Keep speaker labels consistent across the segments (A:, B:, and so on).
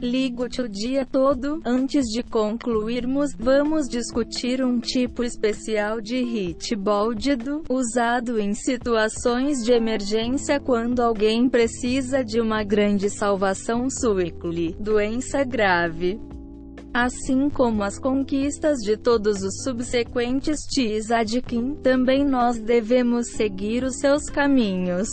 A: ligo-te o dia todo. Antes de concluirmos, vamos discutir um tipo especial de hit bóldido, usado em situações de emergência quando alguém precisa de uma grande salvação suícule, doença grave. Assim como as conquistas de todos os subsequentes Tzadkin, também nós devemos seguir os seus caminhos.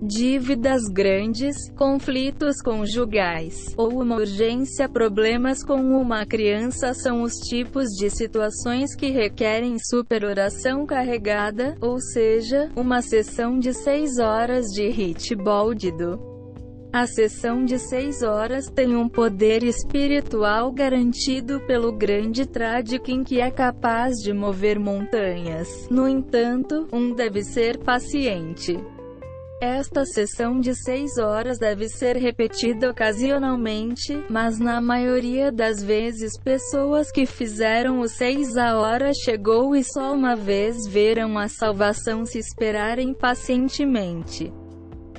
A: Dívidas grandes, conflitos conjugais, ou uma urgência problemas com uma criança são os tipos de situações que requerem superoração carregada, ou seja, uma sessão de 6 horas de hit bóldido. A sessão de seis horas tem um poder espiritual garantido pelo grande Tradikin que é capaz de mover montanhas. No entanto, um deve ser paciente. Esta sessão de seis horas deve ser repetida ocasionalmente, mas na maioria das vezes pessoas que fizeram o seis a hora chegou e só uma vez verão a salvação se esperarem pacientemente.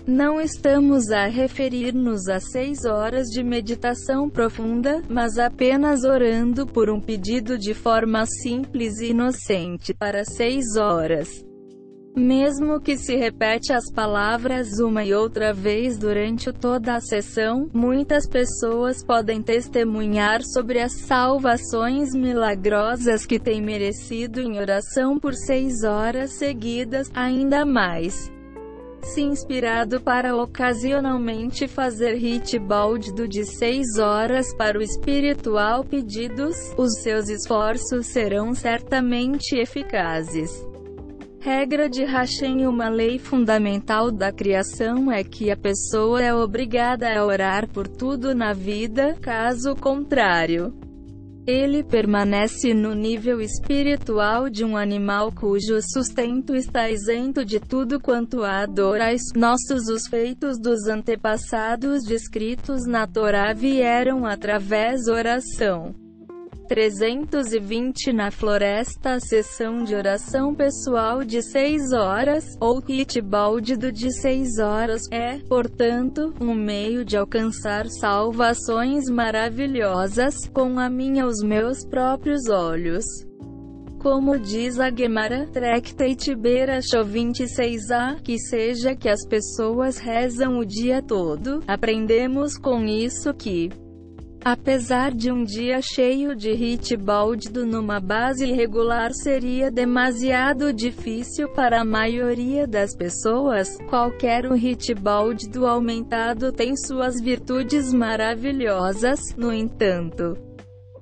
A: Não estamos a referir-nos a seis horas de meditação profunda, mas apenas orando por um pedido de forma simples e inocente, para seis horas. Mesmo que se repete as palavras uma e outra vez durante toda a sessão, muitas pessoas podem testemunhar sobre as salvações milagrosas que têm merecido em oração por seis horas seguidas, ainda mais se inspirado para ocasionalmente fazer hit do de 6 horas para o espiritual pedidos, os seus esforços serão certamente eficazes. Regra de Hashem Uma lei fundamental da criação é que a pessoa é obrigada a orar por tudo na vida, caso contrário, ele permanece no nível espiritual de um animal cujo sustento está isento de tudo quanto adorais. Nossos os feitos dos antepassados descritos na Torá vieram através oração. 320 na floresta a sessão de oração pessoal de 6 horas, ou hit báldido de 6 horas, é, portanto, um meio de alcançar salvações maravilhosas, com a minha os meus próprios olhos. Como diz a Gemara, Tractate Berachó 26a, que seja que as pessoas rezam o dia todo, aprendemos com isso que Apesar de um dia cheio de hit báldido numa base irregular seria demasiado difícil para a maioria das pessoas, qualquer um hit báldido aumentado tem suas virtudes maravilhosas, no entanto.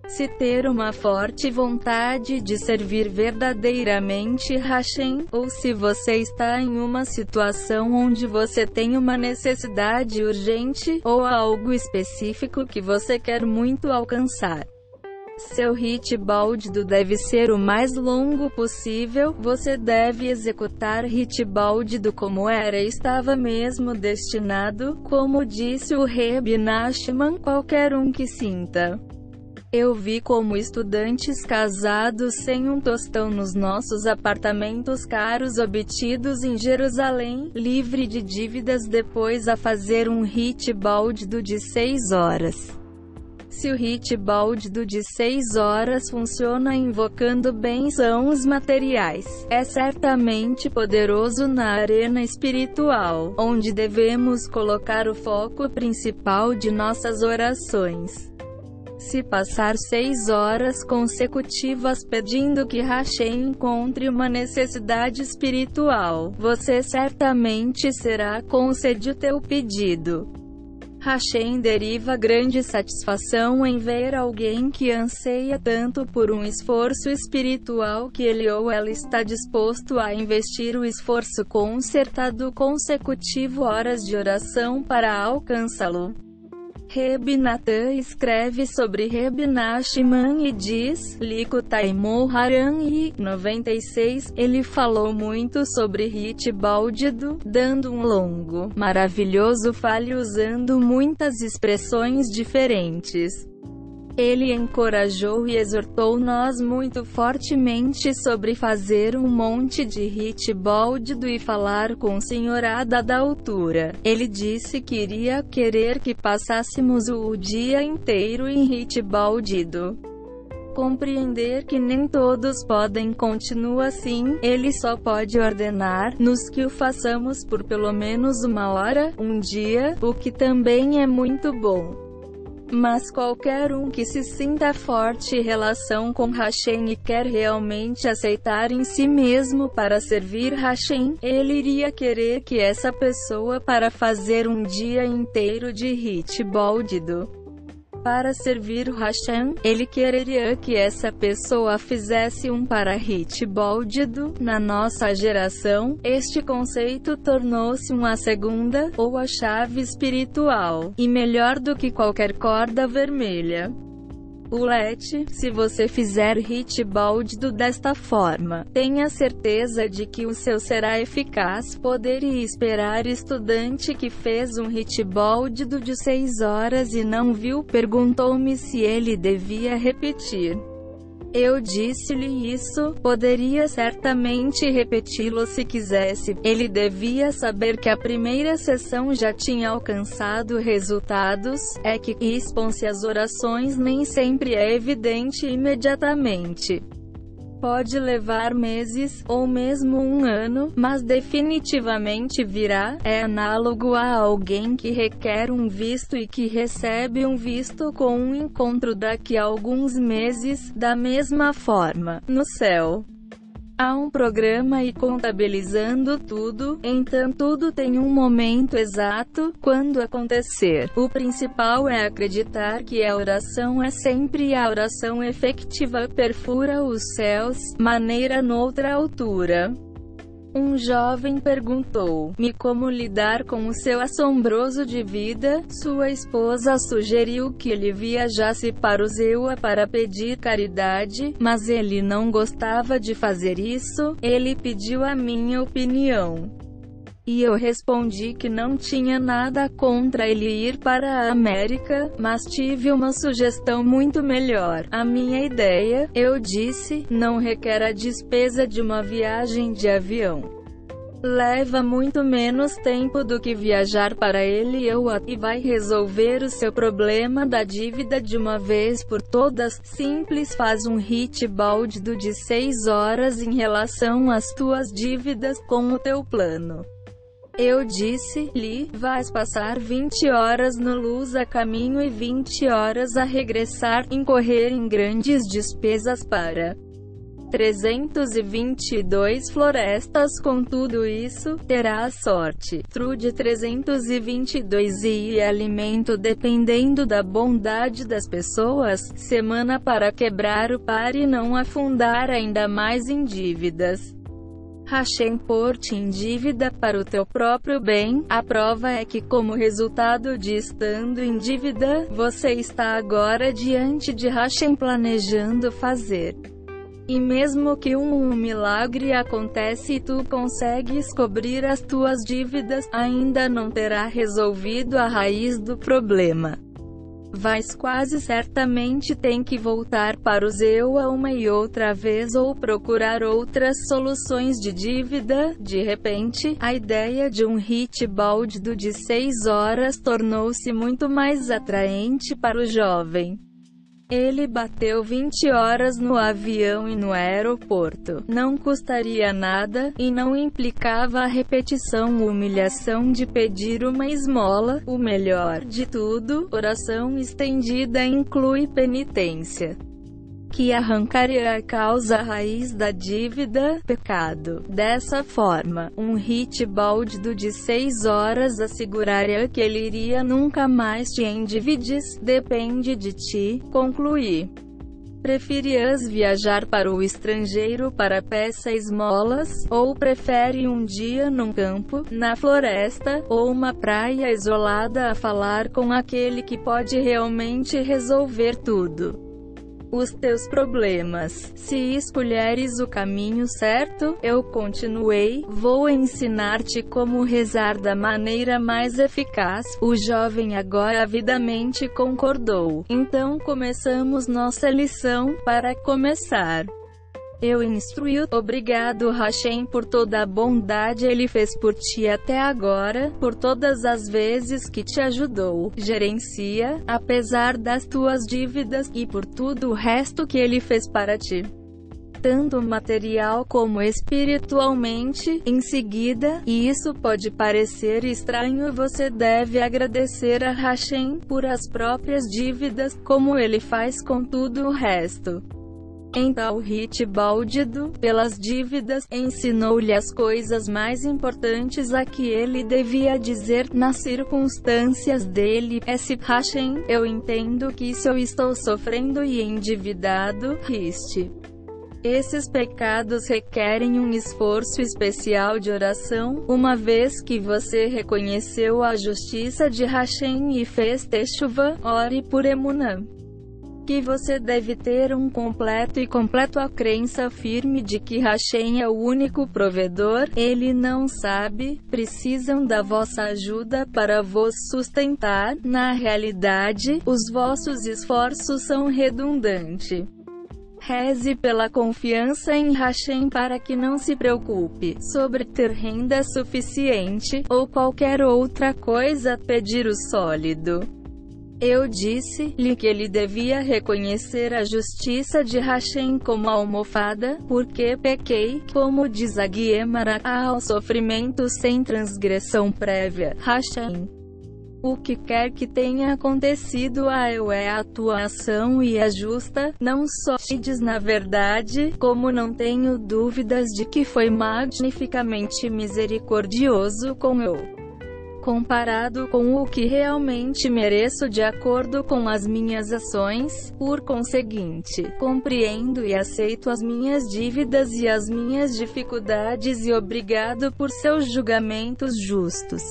A: Se ter uma forte vontade de servir verdadeiramente Hashem, ou se você está em uma situação onde você tem uma necessidade urgente, ou algo específico que você quer muito alcançar. Seu hit báldido deve ser o mais longo possível, você deve executar hit báldido como era e estava mesmo destinado, como disse o Reb Nachman, qualquer um que sinta. Eu vi como estudantes casados sem um tostão nos nossos apartamentos caros obtidos em Jerusalém, livre de dívidas depois a fazer um hit báldido de 6 horas. Se o hit báldido de 6 horas funciona invocando bênçãos materiais, é certamente poderoso na arena espiritual, onde devemos colocar o foco principal de nossas orações. Se passar seis horas consecutivas pedindo que Hashem encontre uma necessidade espiritual, você certamente será concedido teu pedido. Hashem deriva grande satisfação em ver alguém que anseia tanto por um esforço espiritual que ele ou ela está disposto a investir o esforço concertado consecutivo horas de oração para alcançá-lo. Reb Natan escreve sobre Reb Nachman e diz, Likutaimon Haran e 96, ele falou muito sobre Hit Báldido, dando um longo, maravilhoso fale usando muitas expressões diferentes. Ele encorajou e exortou nós muito fortemente sobre fazer um monte de hit baldido e falar com senhorada da altura. Ele disse que iria querer que passássemos o dia inteiro em hit baldido compreender que nem todos podem continua assim, ele só pode ordenar-nos que o façamos por pelo menos uma hora, um dia, o que também é muito bom. Mas qualquer um que se sinta forte em relação com Hashem e quer realmente aceitar em si mesmo para servir Hashem, ele iria querer que essa pessoa para fazer um dia inteiro de hit boldido para servir o Hashem, ele quereria que essa pessoa fizesse um para-hit boldido. Na nossa geração, este conceito tornou-se uma segunda, ou a chave espiritual, e melhor do que qualquer corda vermelha. O LED, se você fizer hit baldido desta forma, tenha certeza de que o seu será eficaz. Poderia esperar estudante que fez um hit baldido de 6 horas e não viu, perguntou-me se ele devia repetir. Eu disse-lhe isso, poderia certamente repeti-lo se quisesse. Ele devia saber que a primeira sessão já tinha alcançado resultados, é que expõe-se as orações nem sempre é evidente imediatamente. Pode levar meses, ou mesmo um ano, mas definitivamente virá. É análogo a alguém que requer um visto e que recebe um visto com um encontro daqui a alguns meses, da mesma forma, no céu. Há um programa e contabilizando tudo, então tudo tem um momento exato, quando acontecer. O principal é acreditar que a oração é sempre a oração efetiva perfura os céus, maneira noutra altura. Um jovem perguntou-me como lidar com o seu assombroso de vida. Sua esposa sugeriu que ele viajasse para o Zewa para pedir caridade, mas ele não gostava de fazer isso. Ele pediu a minha opinião. E eu respondi que não tinha nada contra ele ir para a América, mas tive uma sugestão muito melhor. A minha ideia, eu disse, não requer a despesa de uma viagem de avião. Leva muito menos tempo do que viajar para ele ou a, e vai resolver o seu problema da dívida de uma vez por todas. Simples faz um hit baldido de 6 horas em relação às tuas dívidas com o teu plano. Eu disse-lhe, vais passar 20 horas no luz a caminho e 20 horas a regressar, incorrer em grandes despesas para 322 florestas com tudo isso, terá sorte. Trude 322 e alimento dependendo da bondade das pessoas, semana para quebrar o par e não afundar ainda mais em dívidas. Hashem por-te em dívida para o teu próprio bem, a prova é que como resultado de estando em dívida, você está agora diante de Hashem planejando fazer. E mesmo que um, um milagre acontece e tu consegues cobrir as tuas dívidas, ainda não terá resolvido a raiz do problema vais quase certamente tem que voltar para o Zewa uma e outra vez ou procurar outras soluções de dívida. De repente, a ideia de um hit baldido de 6 horas tornou-se muito mais atraente para o jovem. Ele bateu 20 horas no avião e no aeroporto. Não custaria nada, e não implicava a repetição humilhação de pedir uma esmola. O melhor de tudo, oração estendida inclui penitência que arrancaria a causa raiz da dívida, pecado. Dessa forma, um hit baldido de seis horas asseguraria que ele iria nunca mais te endivides, depende de ti, concluir. Preferias viajar para o estrangeiro para peça esmolas, ou prefere um dia num campo, na floresta, ou uma praia isolada a falar com aquele que pode realmente resolver tudo? Os teus problemas. Se escolheres o caminho certo, eu continuei, vou ensinar-te como rezar da maneira mais eficaz. O jovem agora avidamente concordou. Então começamos nossa lição, para começar. Eu instruí o obrigado Hashem por toda a bondade ele fez por ti até agora, por todas as vezes que te ajudou, gerencia, apesar das tuas dívidas, e por tudo o resto que ele fez para ti. Tanto material como espiritualmente, em seguida, e isso pode parecer estranho você deve agradecer a Hashem por as próprias dívidas, como ele faz com tudo o resto. Então Hit Baldido, pelas dívidas, ensinou-lhe as coisas mais importantes a que ele devia dizer nas circunstâncias dele. S. Hashem, eu entendo que se eu estou sofrendo e endividado, riste. Esses pecados requerem um esforço especial de oração, uma vez que você reconheceu a justiça de Hashem e fez Teshuvah, ore por Emunah que você deve ter um completo e completo a crença firme de que Hashem é o único provedor, ele não sabe, precisam da vossa ajuda para vos sustentar, na realidade, os vossos esforços são redundantes. Reze pela confiança em Hashem para que não se preocupe sobre ter renda suficiente, ou qualquer outra coisa, pedir o sólido. Eu disse-lhe que ele devia reconhecer a justiça de Hashem como almofada, porque pequei, como diz a Guiemara, ao sofrimento sem transgressão prévia. Hashem. O que quer que tenha acontecido a eu é a tua ação e é justa, não só diz na verdade, como não tenho dúvidas de que foi magnificamente misericordioso com eu comparado com o que realmente mereço de acordo com as minhas ações, por conseguinte, compreendo e aceito as minhas dívidas e as minhas dificuldades e obrigado por seus julgamentos justos.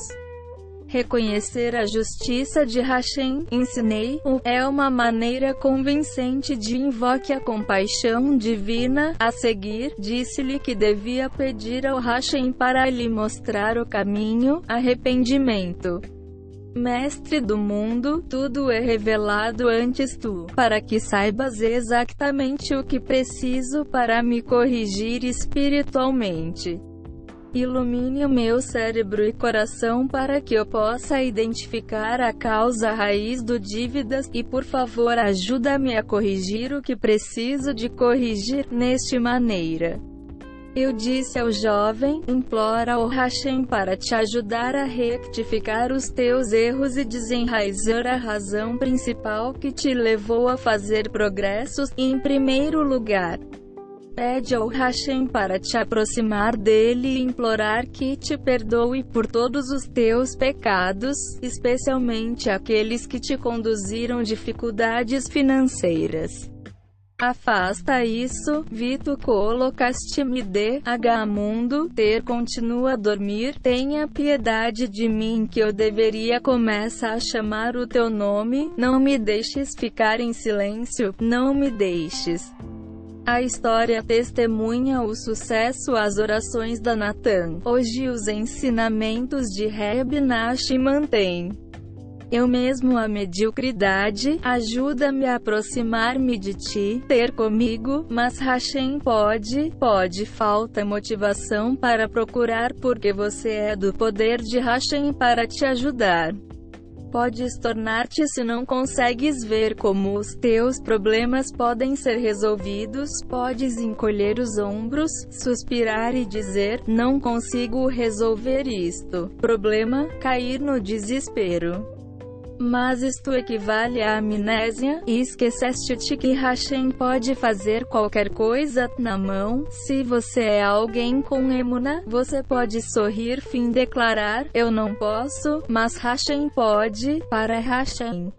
A: Reconhecer a justiça de Hashem, ensinei-o, é uma maneira convincente de invoque a compaixão divina. A seguir, disse-lhe que devia pedir ao Hashem para lhe mostrar o caminho, arrependimento. Mestre do mundo, tudo é revelado antes tu, para que saibas exatamente o que preciso para me corrigir espiritualmente. Ilumine o meu cérebro e coração para que eu possa identificar a causa raiz do dívidas, e por favor ajuda-me a corrigir o que preciso de corrigir, neste maneira. Eu disse ao jovem, implora o Hashem para te ajudar a rectificar os teus erros e desenraizar a razão principal que te levou a fazer progressos, em primeiro lugar. Pede ao Hashem para te aproximar dele e implorar que te perdoe por todos os teus pecados, especialmente aqueles que te conduziram dificuldades financeiras. Afasta isso, Vito colocaste-me de H ter continua a dormir, tenha piedade de mim que eu deveria começar a chamar o teu nome, não me deixes ficar em silêncio, não me deixes. A história testemunha o sucesso às orações da Natan. Hoje os ensinamentos de Reb Nash mantêm. Eu mesmo a mediocridade, ajuda-me a aproximar-me de ti, ter comigo, mas Hashem pode, pode falta motivação para procurar porque você é do poder de Hashem para te ajudar podes tornar-te se não consegues ver como os teus problemas podem ser resolvidos, podes encolher os ombros, suspirar e dizer, não consigo resolver isto. Problema, cair no desespero. Mas isto equivale à amnésia, e esqueceste-te que Hashem pode fazer qualquer coisa, na mão, se você é alguém com emuna, você pode sorrir fim declarar, eu não posso, mas Hashem pode, para Hashem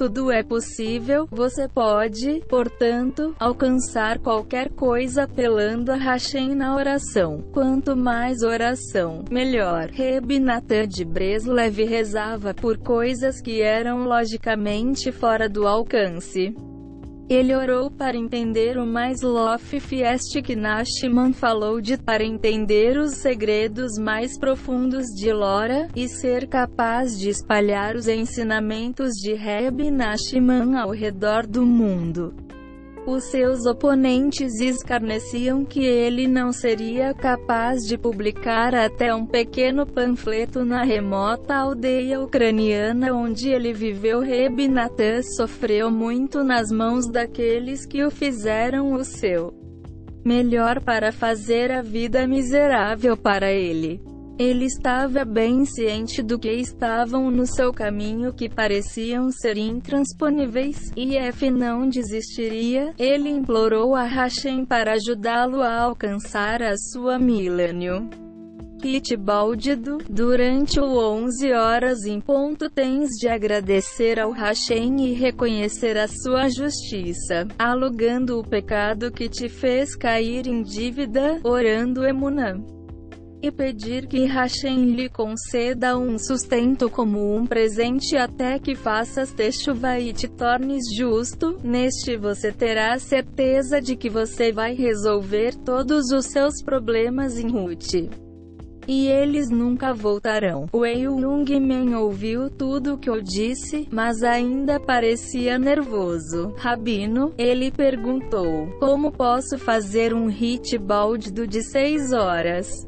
A: tudo é possível, você pode, portanto, alcançar qualquer coisa apelando a Hashem na oração. Quanto mais oração, melhor. Reb Natan de Breslev rezava por coisas que eram logicamente fora do alcance. Ele orou para entender o mais Lof Fiest que Nashman falou de para entender os segredos mais profundos de Lora, e ser capaz de espalhar os ensinamentos de Reb Nashman ao redor do mundo. Os seus oponentes escarneciam que ele não seria capaz de publicar até um pequeno panfleto na remota aldeia ucraniana onde ele viveu. Reb Natan sofreu muito nas mãos daqueles que o fizeram o seu melhor para fazer a vida miserável para ele. Ele estava bem ciente do que estavam no seu caminho que pareciam ser intransponíveis, e F não desistiria. Ele implorou a Hashem para ajudá-lo a alcançar a sua milênio. Kit Baldido, durante o 11 horas em ponto tens de agradecer ao Hashem e reconhecer a sua justiça, alugando o pecado que te fez cair em dívida, orando Emunã e pedir que Hashem lhe conceda um sustento como um presente até que faças ter chuva e te tornes justo, neste você terá certeza de que você vai resolver todos os seus problemas em Ruth. E eles nunca voltarão. Wei Jungman ouviu tudo o que eu disse, mas ainda parecia nervoso. Rabino, ele perguntou, como posso fazer um hit baldo de seis horas?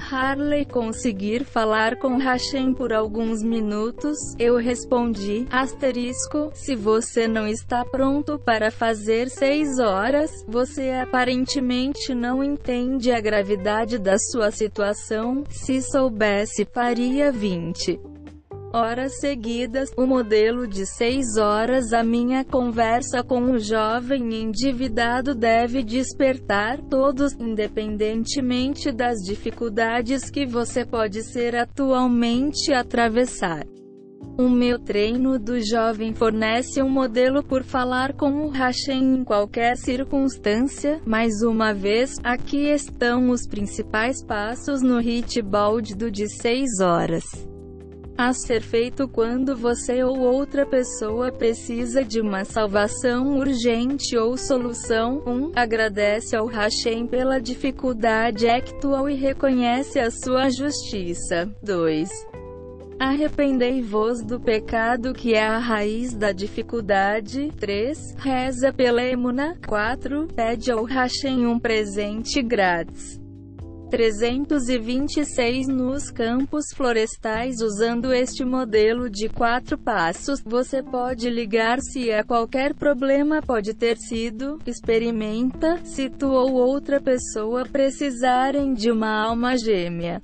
A: Harley conseguir falar com Hashem por alguns minutos, eu respondi, asterisco, se você não está pronto para fazer seis horas, você aparentemente não entende a gravidade da sua situação, se soubesse faria 20 horas seguidas, o modelo de 6 horas a minha conversa com o jovem endividado deve despertar todos, independentemente das dificuldades que você pode ser atualmente atravessar. O meu treino do jovem fornece um modelo por falar com o Hashem em qualquer circunstância. Mais uma vez, aqui estão os principais passos no hit baldo de 6 horas a ser feito quando você ou outra pessoa precisa de uma salvação urgente ou solução. 1. Um, agradece ao Hashem pela dificuldade actual e reconhece a sua justiça. 2. Arrependei-vos do pecado que é a raiz da dificuldade. 3. Reza pela emuna. 4. Pede ao Hashem um presente grátis. 326 nos campos florestais usando este modelo de quatro passos, você pode ligar-se a qualquer problema pode ter sido, experimenta, se tu ou outra pessoa precisarem de uma alma gêmea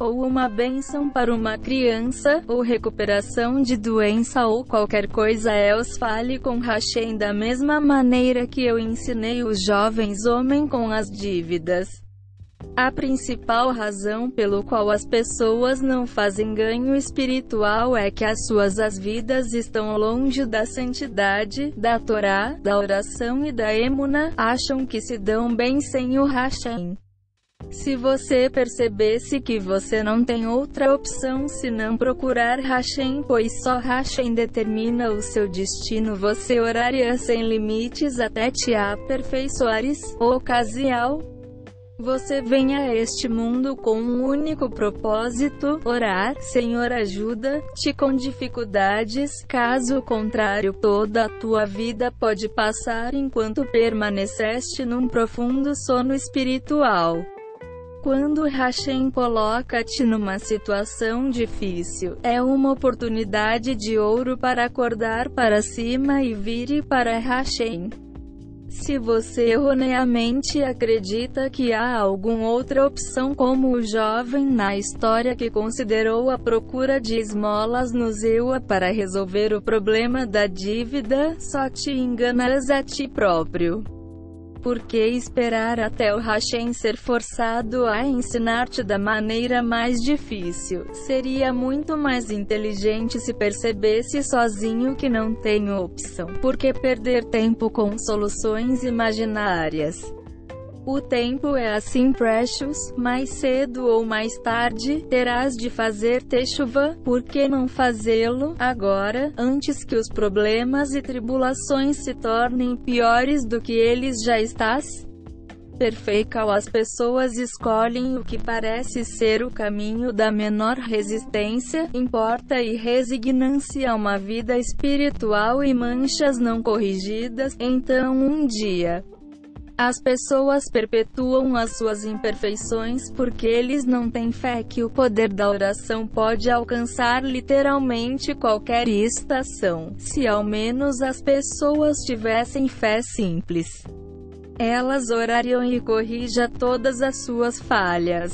A: ou uma bênção para uma criança, ou recuperação de doença ou qualquer coisa else fale com Hashem da mesma maneira que eu ensinei os jovens homens com as dívidas. A principal razão pelo qual as pessoas não fazem ganho espiritual é que as suas as vidas estão longe da santidade, da Torá, da oração e da emuna, acham que se dão bem sem o Hashem. Se você percebesse que você não tem outra opção senão procurar Hashem, pois só Hashem determina o seu destino, você oraria sem limites até te aperfeiçoares. Ocasial você vem a este mundo com um único propósito: orar. Senhor, ajuda-te com dificuldades, caso contrário, toda a tua vida pode passar enquanto permaneceste num profundo sono espiritual. Quando Hashem coloca-te numa situação difícil, é uma oportunidade de ouro para acordar para cima e vire para Hashem. Se você erroneamente acredita que há alguma outra opção como o jovem na história que considerou a procura de esmolas no Zewa para resolver o problema da dívida, só te enganarás a ti próprio. Por que esperar até o Hashem ser forçado a ensinar-te da maneira mais difícil? Seria muito mais inteligente se percebesse sozinho que não tem opção. Por que perder tempo com soluções imaginárias? O tempo é assim precious, mais cedo ou mais tarde, terás de fazer chuva, por que não fazê-lo, agora, antes que os problemas e tribulações se tornem piores do que eles já estás? Perfeita as pessoas escolhem o que parece ser o caminho da menor resistência, importa e resignam-se a uma vida espiritual e manchas não corrigidas, então um dia, as pessoas perpetuam as suas imperfeições porque eles não têm fé que o poder da oração pode alcançar literalmente qualquer estação. Se ao menos as pessoas tivessem fé simples, elas orariam e corrija todas as suas falhas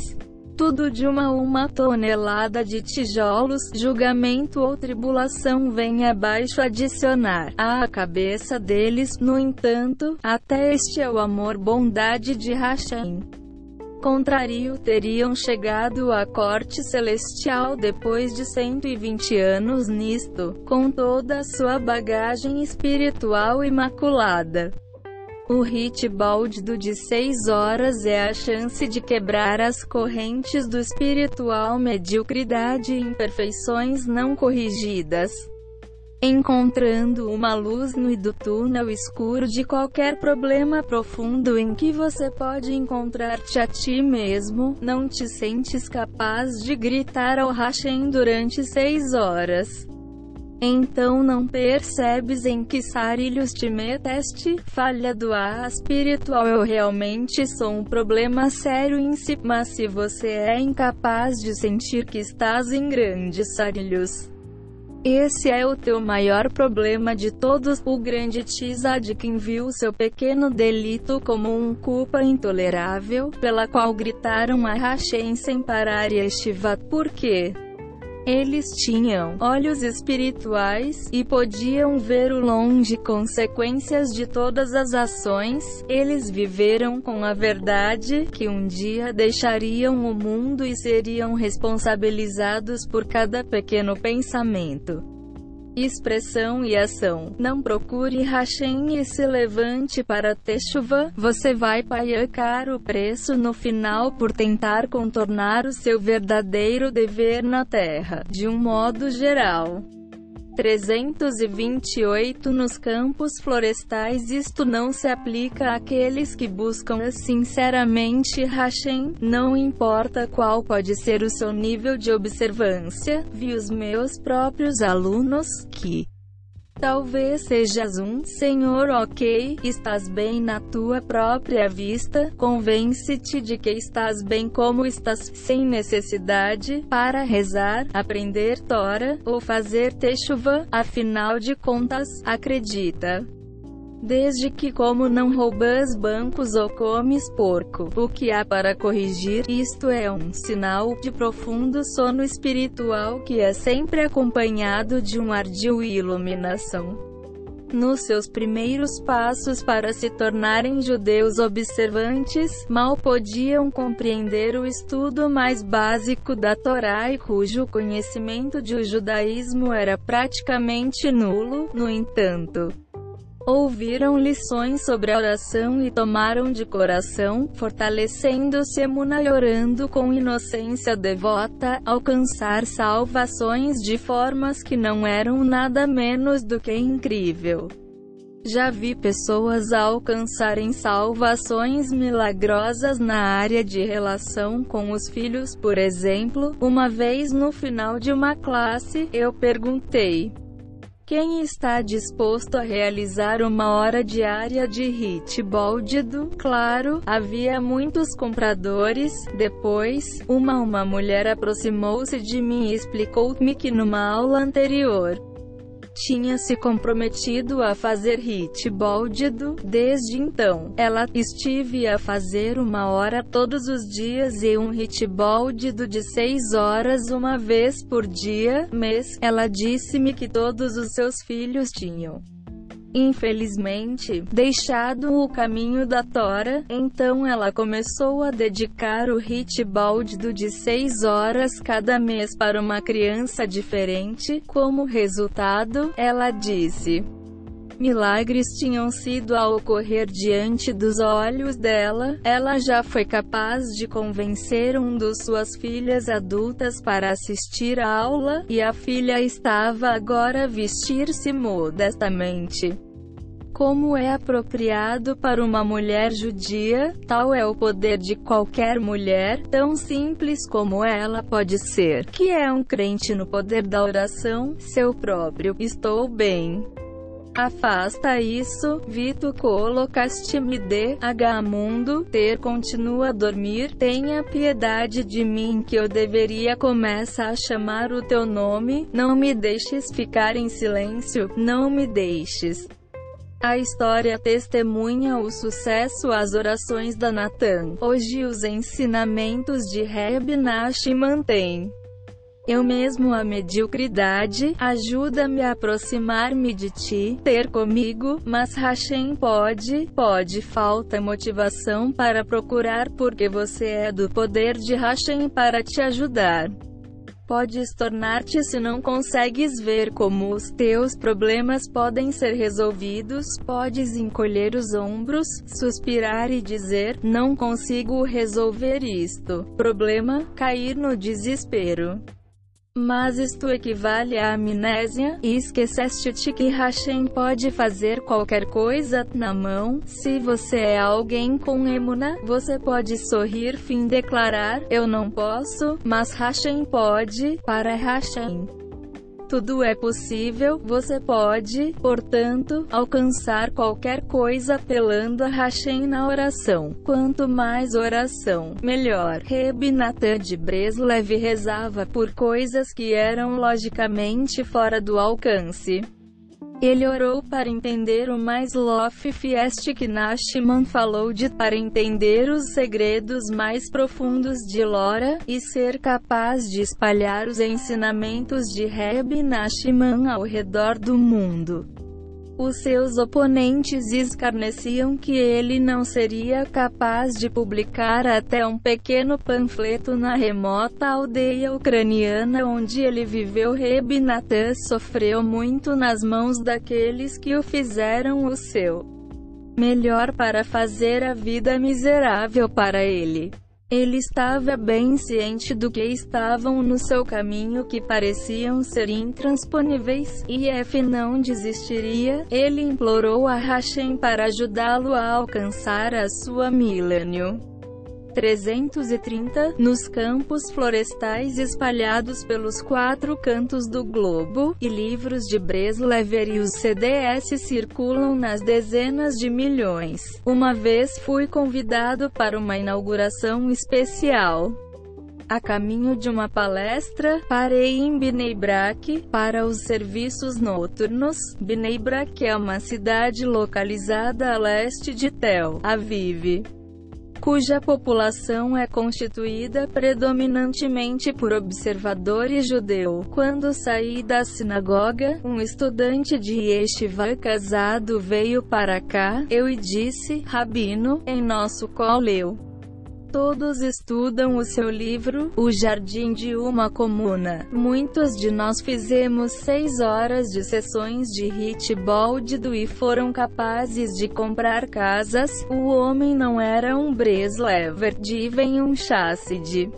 A: tudo de uma uma tonelada de tijolos, julgamento ou tribulação vem abaixo adicionar à cabeça deles, no entanto, até este é o amor bondade de Hashem. Contrário teriam chegado à corte celestial depois de 120 anos nisto, com toda a sua bagagem espiritual imaculada. O hit do de 6 horas é a chance de quebrar as correntes do espiritual mediocridade e imperfeições não corrigidas. Encontrando uma luz no do túnel escuro de qualquer problema profundo em que você pode encontrar-te a ti mesmo, não te sentes capaz de gritar ao Hashem durante seis horas. Então não percebes em que sarilhos te meteste? Falha do ar espiritual Eu realmente sou um problema sério em si, mas se você é incapaz de sentir que estás em grandes sarilhos, esse é o teu maior problema de todos. O grande quem viu seu pequeno delito como um culpa intolerável, pela qual gritaram a Hashem sem parar e estivar. Por quê? Eles tinham olhos espirituais e podiam ver o longe consequências de todas as ações. Eles viveram com a verdade que um dia deixariam o mundo e seriam responsabilizados por cada pequeno pensamento expressão e ação. Não procure Hashem e se levante para ter chuva. Você vai pagar o preço no final por tentar contornar o seu verdadeiro dever na Terra, de um modo geral. 328 Nos campos florestais. Isto não se aplica àqueles que buscam sinceramente Hashem, não importa qual pode ser o seu nível de observância, vi os meus próprios alunos, que Talvez sejas um Senhor ok, estás bem na tua própria vista, convence-te de que estás bem como estás, sem necessidade, para rezar, aprender Tora, ou fazer techuva, afinal de contas, acredita. Desde que como não roubas bancos ou comes porco, o que há para corrigir, isto é um sinal de profundo sono espiritual que é sempre acompanhado de um ardil e iluminação. Nos seus primeiros passos para se tornarem judeus observantes, mal podiam compreender o estudo mais básico da Torá e cujo conhecimento de o judaísmo era praticamente nulo, no entanto ouviram lições sobre a oração e tomaram de coração, fortalecendo-se e orando com inocência devota, alcançar salvações de formas que não eram nada menos do que incrível. Já vi pessoas alcançarem salvações milagrosas na área de relação com os filhos, por exemplo, uma vez no final de uma classe, eu perguntei: quem está disposto a realizar uma hora diária de hit boldido? Claro, havia muitos compradores. Depois, uma uma mulher aproximou-se de mim e explicou-me que numa aula anterior, tinha se comprometido a fazer hit bóldido. Desde então, ela estive a fazer uma hora todos os dias e um hit bóldido de seis horas uma vez por dia, mês. Ela disse-me que todos os seus filhos tinham infelizmente, deixado o caminho da Tora, então ela começou a dedicar o hit báldido de seis horas cada mês para uma criança diferente. Como resultado, ela disse. Milagres tinham sido a ocorrer diante dos olhos dela, ela já foi capaz de convencer um dos suas filhas adultas para assistir à aula, e a filha estava agora a vestir-se modestamente como é apropriado para uma mulher judia, tal é o poder de qualquer mulher, tão simples como ela pode ser, que é um crente no poder da oração, seu próprio, estou bem. Afasta isso, Vito colocaste-me de H-mundo, ter continua a dormir, tenha piedade de mim que eu deveria começa a chamar o teu nome, não me deixes ficar em silêncio, não me deixes. A história testemunha o sucesso às orações da Natan. Hoje os ensinamentos de Reb Nash mantêm. Eu mesmo a mediocridade, ajuda-me a aproximar-me de ti, ter comigo, mas Hashem pode, pode falta motivação para procurar porque você é do poder de Hashem para te ajudar. Podes tornar-te se não consegues ver como os teus problemas podem ser resolvidos, podes encolher os ombros, suspirar e dizer, não consigo resolver isto. Problema, cair no desespero. Mas isto equivale à amnésia, e esqueceste-te que Hashem pode fazer qualquer coisa, na mão, se você é alguém com emuna, você pode sorrir fim declarar, eu não posso, mas Hashem pode, para Hashem. Tudo é possível, você pode, portanto, alcançar qualquer coisa apelando a Hashem na oração. Quanto mais oração, melhor. Reb Natan de Breslev rezava por coisas que eram logicamente fora do alcance. Ele orou para entender o mais Lof que Nashman falou de para entender os segredos mais profundos de Lora, e ser capaz de espalhar os ensinamentos de Reb Nashman ao redor do mundo. Os seus oponentes escarneciam que ele não seria capaz de publicar até um pequeno panfleto na remota aldeia ucraniana onde ele viveu. Reb Natan sofreu muito nas mãos daqueles que o fizeram o seu melhor para fazer a vida miserável para ele. Ele estava bem ciente do que estavam no seu caminho que pareciam ser intransponíveis, e F não desistiria. Ele implorou a Hashem para ajudá-lo a alcançar a sua milênio. 330, nos campos florestais espalhados pelos quatro cantos do globo, e livros de Breslever e os CDS circulam nas dezenas de milhões. Uma vez fui convidado para uma inauguração especial. A caminho de uma palestra, parei em Bnei Brak, para os serviços noturnos. Bnei Brak é uma cidade localizada a leste de Tel Aviv cuja população é constituída predominantemente por observadores judeus. Quando saí da sinagoga, um estudante de yeshiva casado veio para cá, eu e disse, Rabino, em nosso coleu. Todos estudam o seu livro, O Jardim de uma Comuna. Muitos de nós fizemos seis horas de sessões de hit bóldido e foram capazes de comprar casas. O homem não era um Breslever, Diven um Chassid.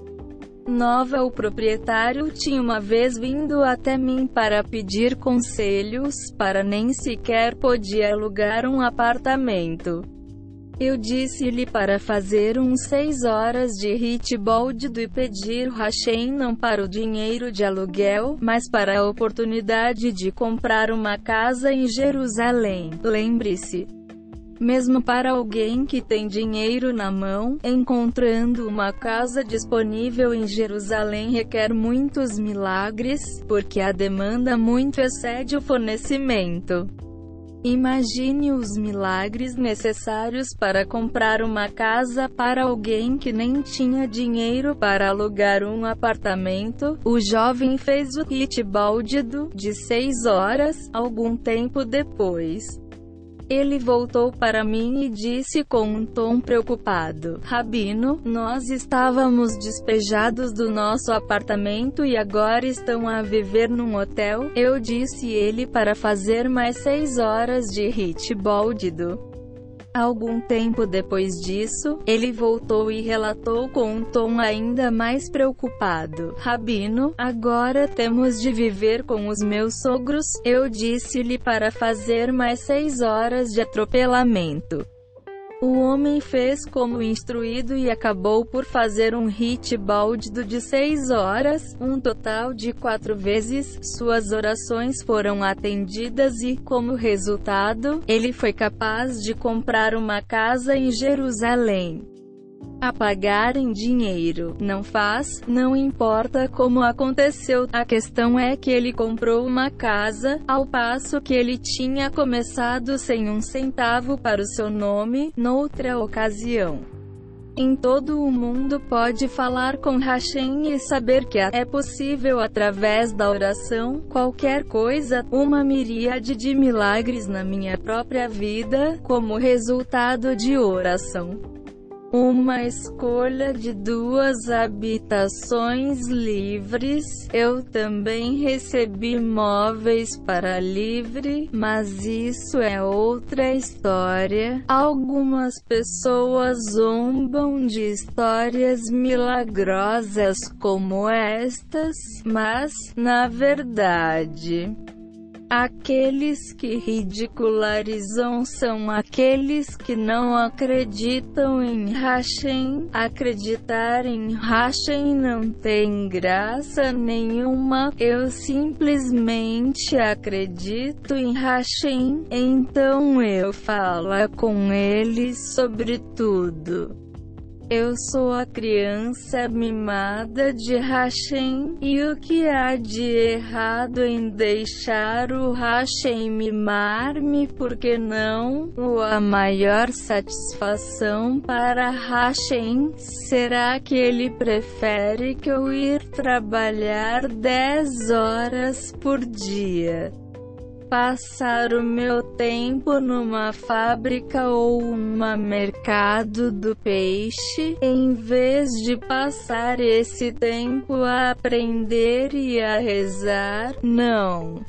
A: Nova o proprietário tinha uma vez vindo até mim para pedir conselhos, para nem sequer podia alugar um apartamento. Eu disse-lhe para fazer uns seis horas de hitbold e pedir Hashem não para o dinheiro de aluguel, mas para a oportunidade de comprar uma casa em Jerusalém. Lembre-se, mesmo para alguém que tem dinheiro na mão, encontrando uma casa disponível em Jerusalém requer muitos milagres, porque a demanda muito excede o fornecimento. Imagine os milagres necessários para comprar uma casa para alguém que nem tinha dinheiro para alugar um apartamento. O jovem fez o kit báldido de seis horas, algum tempo depois. Ele voltou para mim e disse com um tom preocupado: Rabino, nós estávamos despejados do nosso apartamento e agora estão a viver num hotel. Eu disse ele para fazer mais seis horas de hitball dido. Algum tempo depois disso, ele voltou e relatou com um tom ainda mais preocupado: Rabino, agora temos de viver com os meus sogros. Eu disse-lhe para fazer mais seis horas de atropelamento. O homem fez como instruído e acabou por fazer um hit báldido de seis horas, um total de quatro vezes. Suas orações foram atendidas e, como resultado, ele foi capaz de comprar uma casa em Jerusalém a pagar em dinheiro. Não faz, não importa como aconteceu, a questão é que ele comprou uma casa, ao passo que ele tinha começado sem um centavo para o seu nome, noutra ocasião. Em todo o mundo pode falar com Hashem e saber que é possível através da oração, qualquer coisa, uma miríade de milagres na minha própria vida, como resultado de oração. Uma escolha de duas habitações livres. Eu também recebi móveis para livre, mas isso é outra história. Algumas pessoas zombam de histórias milagrosas como estas, mas, na verdade, Aqueles que ridicularizam são aqueles que não acreditam em Hashem. Acreditar em Hashem não tem graça nenhuma. Eu simplesmente acredito em Hashem. Então eu falo com eles sobre tudo. Eu sou a criança mimada de Hashem, e o que há de errado em deixar o Hashem mimar-me, porque não? O a maior satisfação para Hashem. Será que ele prefere que eu ir trabalhar 10 horas por dia passar o meu tempo numa fábrica ou um mercado do peixe, em vez de passar esse tempo a aprender e a rezar? Não.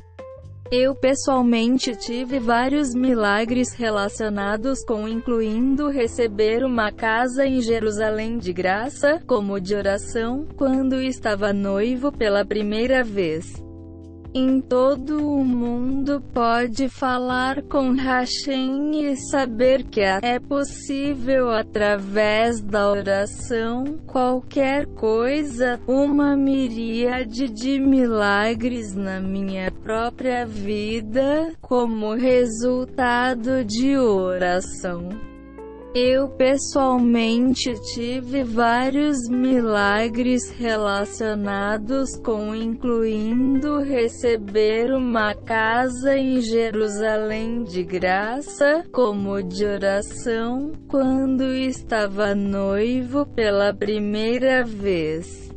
A: Eu pessoalmente tive vários milagres relacionados com incluindo receber uma casa em Jerusalém de graça, como de oração, quando estava noivo pela primeira vez em todo o mundo pode falar com Hashem e saber que é possível através da oração, qualquer coisa, uma miríade de milagres na minha própria vida, como resultado de oração. Eu pessoalmente tive vários milagres relacionados com incluindo receber uma casa em Jerusalém de graça, como de oração, quando estava noivo pela primeira vez.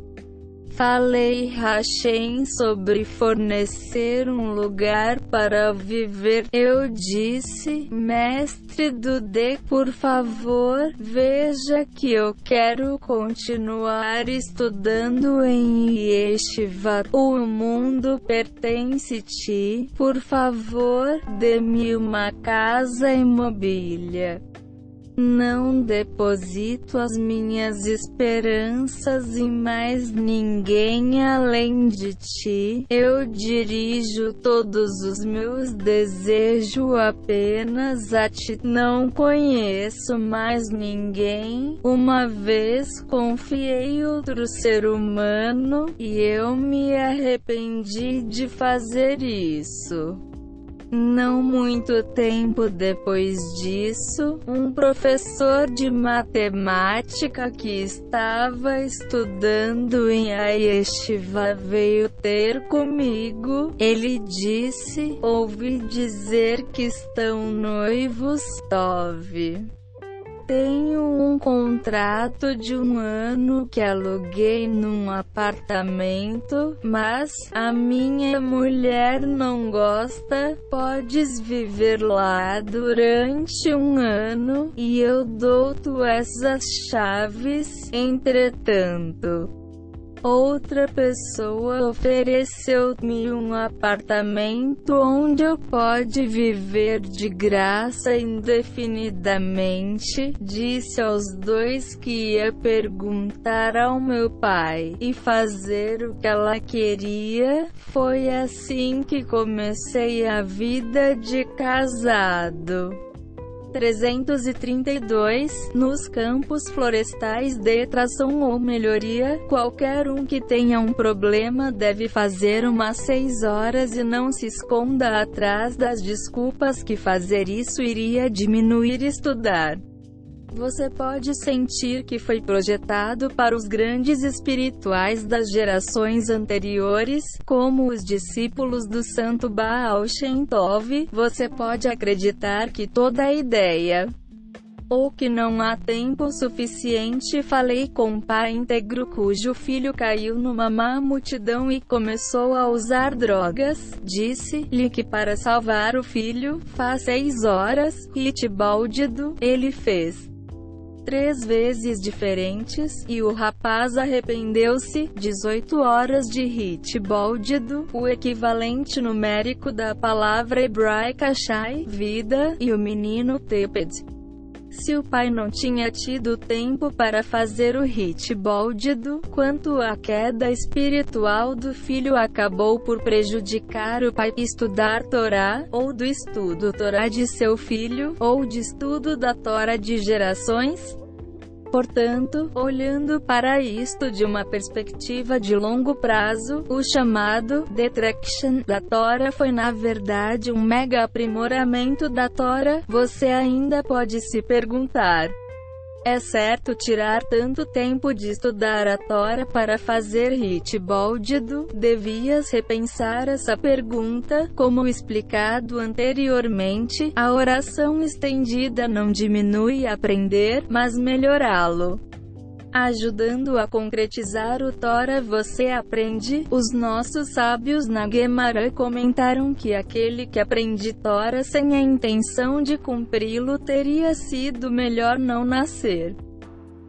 A: Falei Hashem sobre fornecer um lugar para viver. Eu disse, mestre do D, por favor, veja que eu quero continuar estudando em Yeshiva. O mundo pertence a ti. Por favor, dê-me uma casa e mobília. Não deposito as minhas esperanças em mais ninguém além de ti. Eu dirijo todos os meus desejos apenas a ti. Não conheço mais ninguém. Uma vez confiei outro ser humano e eu me arrependi de fazer isso. Não muito tempo depois disso, um professor de matemática que estava estudando em Ayeshiva veio ter comigo. Ele disse: Ouvi dizer que estão noivos, Tove. Tenho um contrato de um ano que aluguei num apartamento, mas a minha mulher não gosta. Podes viver lá durante um ano e eu dou-te essas chaves. Entretanto, Outra pessoa ofereceu-me um apartamento onde eu pode viver de graça indefinidamente. Disse aos dois que ia perguntar ao meu pai e fazer o que ela queria. Foi assim que comecei a vida de casado. 332, nos campos florestais de tração ou melhoria, qualquer um que tenha um problema deve fazer umas 6 horas e não se esconda atrás das desculpas que fazer isso iria diminuir estudar. Você pode sentir que foi projetado para os grandes espirituais das gerações anteriores, como os discípulos do santo Baal Shem Tov. Você pode acreditar que toda a ideia ou que não há tempo suficiente. Falei com um pai íntegro cujo filho caiu numa má multidão e começou a usar drogas. Disse-lhe que para salvar o filho, faz seis horas, hit baldido, ele fez três vezes diferentes, e o rapaz arrependeu-se. 18 horas de hit boldido, o equivalente numérico da palavra hebraica shai, vida, e o menino teped. Se o pai não tinha tido tempo para fazer o hit boldido, quanto à queda espiritual do filho acabou por prejudicar o pai estudar Torá, ou do estudo Torá de seu filho, ou de estudo da Torá de gerações? Portanto, olhando para isto de uma perspectiva de longo prazo, o chamado detraction da Tora foi na verdade um mega aprimoramento da Tora. Você ainda pode se perguntar: é certo tirar tanto tempo de estudar a Tora para fazer hit boldido? Devias repensar essa pergunta. Como explicado anteriormente, a oração estendida não diminui aprender, mas melhorá-lo ajudando a concretizar o Tora você aprende. Os nossos sábios na Gemara comentaram que aquele que aprende Tora sem a intenção de cumpri-lo teria sido melhor não nascer.